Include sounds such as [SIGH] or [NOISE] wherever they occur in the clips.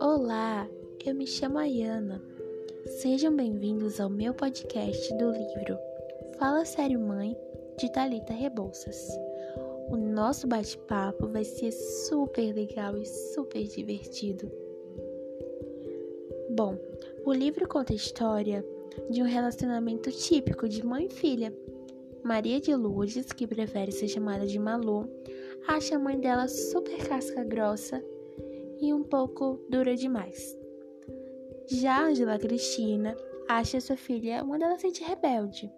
Olá, eu me chamo Ayana. Sejam bem-vindos ao meu podcast do livro Fala Sério Mãe, de Talita Rebouças. O nosso bate-papo vai ser super legal e super divertido. Bom, o livro conta a história de um relacionamento típico de mãe e filha. Maria de Lourdes, que prefere ser chamada de Malu, acha a mãe dela super casca grossa e um pouco dura demais. Já Angela Cristina acha sua filha uma adolescente rebelde,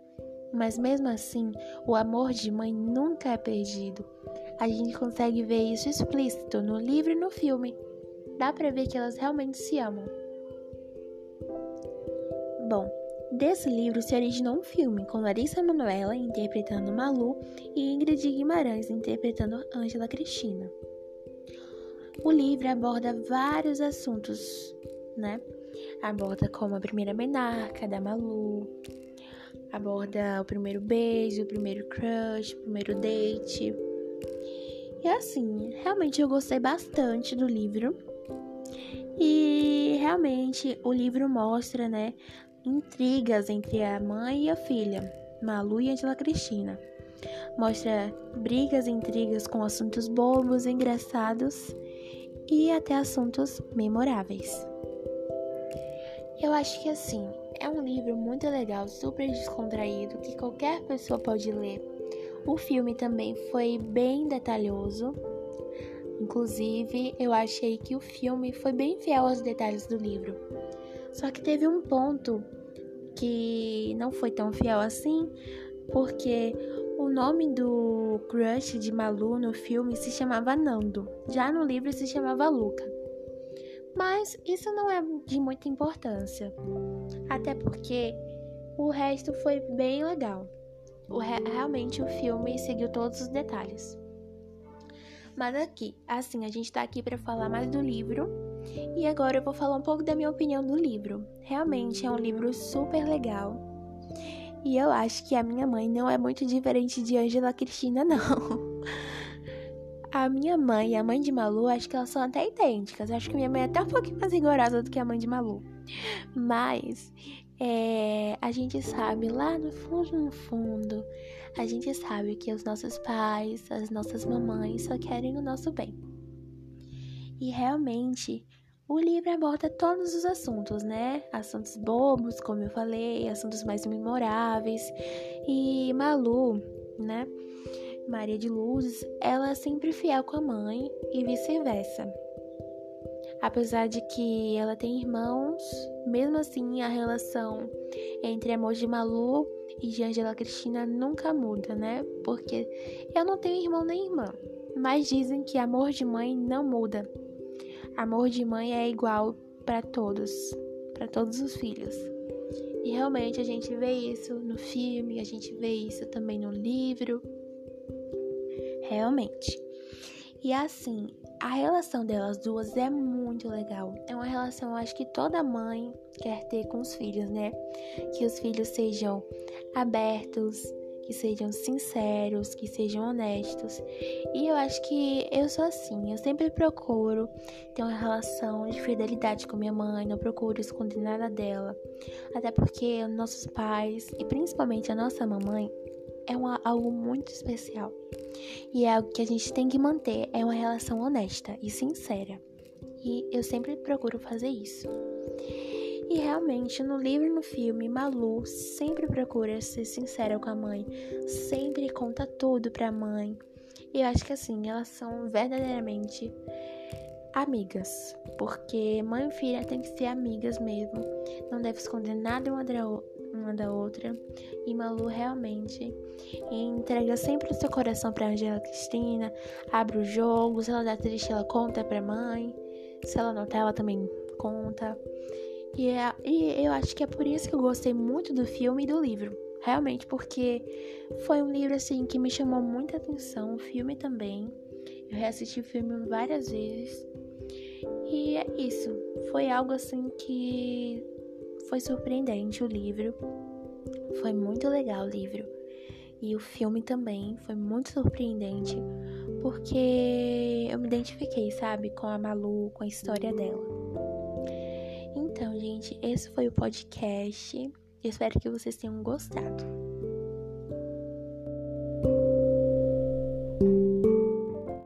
mas mesmo assim, o amor de mãe nunca é perdido. A gente consegue ver isso explícito no livro e no filme. Dá pra ver que elas realmente se amam. Bom, desse livro se originou um filme com Larissa Manoela interpretando Malu e Ingrid Guimarães interpretando Angela Cristina. O livro aborda vários assuntos, né? Aborda como a primeira menarca da Malu, aborda o primeiro beijo, o primeiro crush, o primeiro date. E assim, realmente eu gostei bastante do livro. E realmente o livro mostra, né, intrigas entre a mãe e a filha, Malu e Angela Cristina. Mostra brigas e intrigas com assuntos bobos, engraçados e até assuntos memoráveis. Eu acho que assim, é um livro muito legal, super descontraído, que qualquer pessoa pode ler. O filme também foi bem detalhoso. Inclusive, eu achei que o filme foi bem fiel aos detalhes do livro. Só que teve um ponto que não foi tão fiel assim, porque o nome do crush de Malu no filme se chamava Nando, já no livro se chamava Luca. Mas isso não é de muita importância, até porque o resto foi bem legal. O re realmente o filme seguiu todos os detalhes. Mas aqui, assim, a gente tá aqui para falar mais do livro e agora eu vou falar um pouco da minha opinião do livro. Realmente é um livro super legal. E eu acho que a minha mãe não é muito diferente de Angela Cristina, não. [LAUGHS] A minha mãe e a mãe de Malu, acho que elas são até idênticas. Acho que minha mãe é até um pouquinho mais rigorosa do que a mãe de Malu. Mas é, a gente sabe lá no fundo, no fundo, a gente sabe que os nossos pais, as nossas mamães só querem o nosso bem. E realmente, o livro aborda todos os assuntos, né? Assuntos bobos, como eu falei, assuntos mais memoráveis. E Malu, né? Maria de Luz, ela é sempre fiel com a mãe e vice-versa. Apesar de que ela tem irmãos, mesmo assim a relação entre amor de Malu e de Angela Cristina nunca muda, né? Porque eu não tenho irmão nem irmã, mas dizem que amor de mãe não muda. Amor de mãe é igual para todos, para todos os filhos. E realmente a gente vê isso no filme, a gente vê isso também no livro. Realmente. E assim, a relação delas duas é muito legal. É uma relação, eu acho que toda mãe quer ter com os filhos, né? Que os filhos sejam abertos, que sejam sinceros, que sejam honestos. E eu acho que eu sou assim, eu sempre procuro ter uma relação de fidelidade com minha mãe, não procuro esconder nada dela. Até porque nossos pais, e principalmente a nossa mamãe, é uma, algo muito especial. E é algo que a gente tem que manter, é uma relação honesta e sincera. E eu sempre procuro fazer isso. E realmente, no livro e no filme, Malu sempre procura ser sincera com a mãe, sempre conta tudo pra mãe. E eu acho que assim, elas são verdadeiramente amigas, porque mãe e filha tem que ser amigas mesmo, não deve esconder nada uma da, uma da outra. E Malu realmente entrega sempre o seu coração pra Angela Cristina, abre o jogo, se ela tá triste, ela conta pra mãe, se ela não tá, ela também conta. E, é, e eu acho que é por isso que eu gostei muito do filme e do livro. Realmente, porque foi um livro assim que me chamou muita atenção, o filme também. Eu reassisti o filme várias vezes. E é isso. Foi algo assim que foi surpreendente o livro. Foi muito legal o livro. E o filme também foi muito surpreendente, porque eu me identifiquei, sabe, com a Malu, com a história dela gente, esse foi o podcast. Espero que vocês tenham gostado.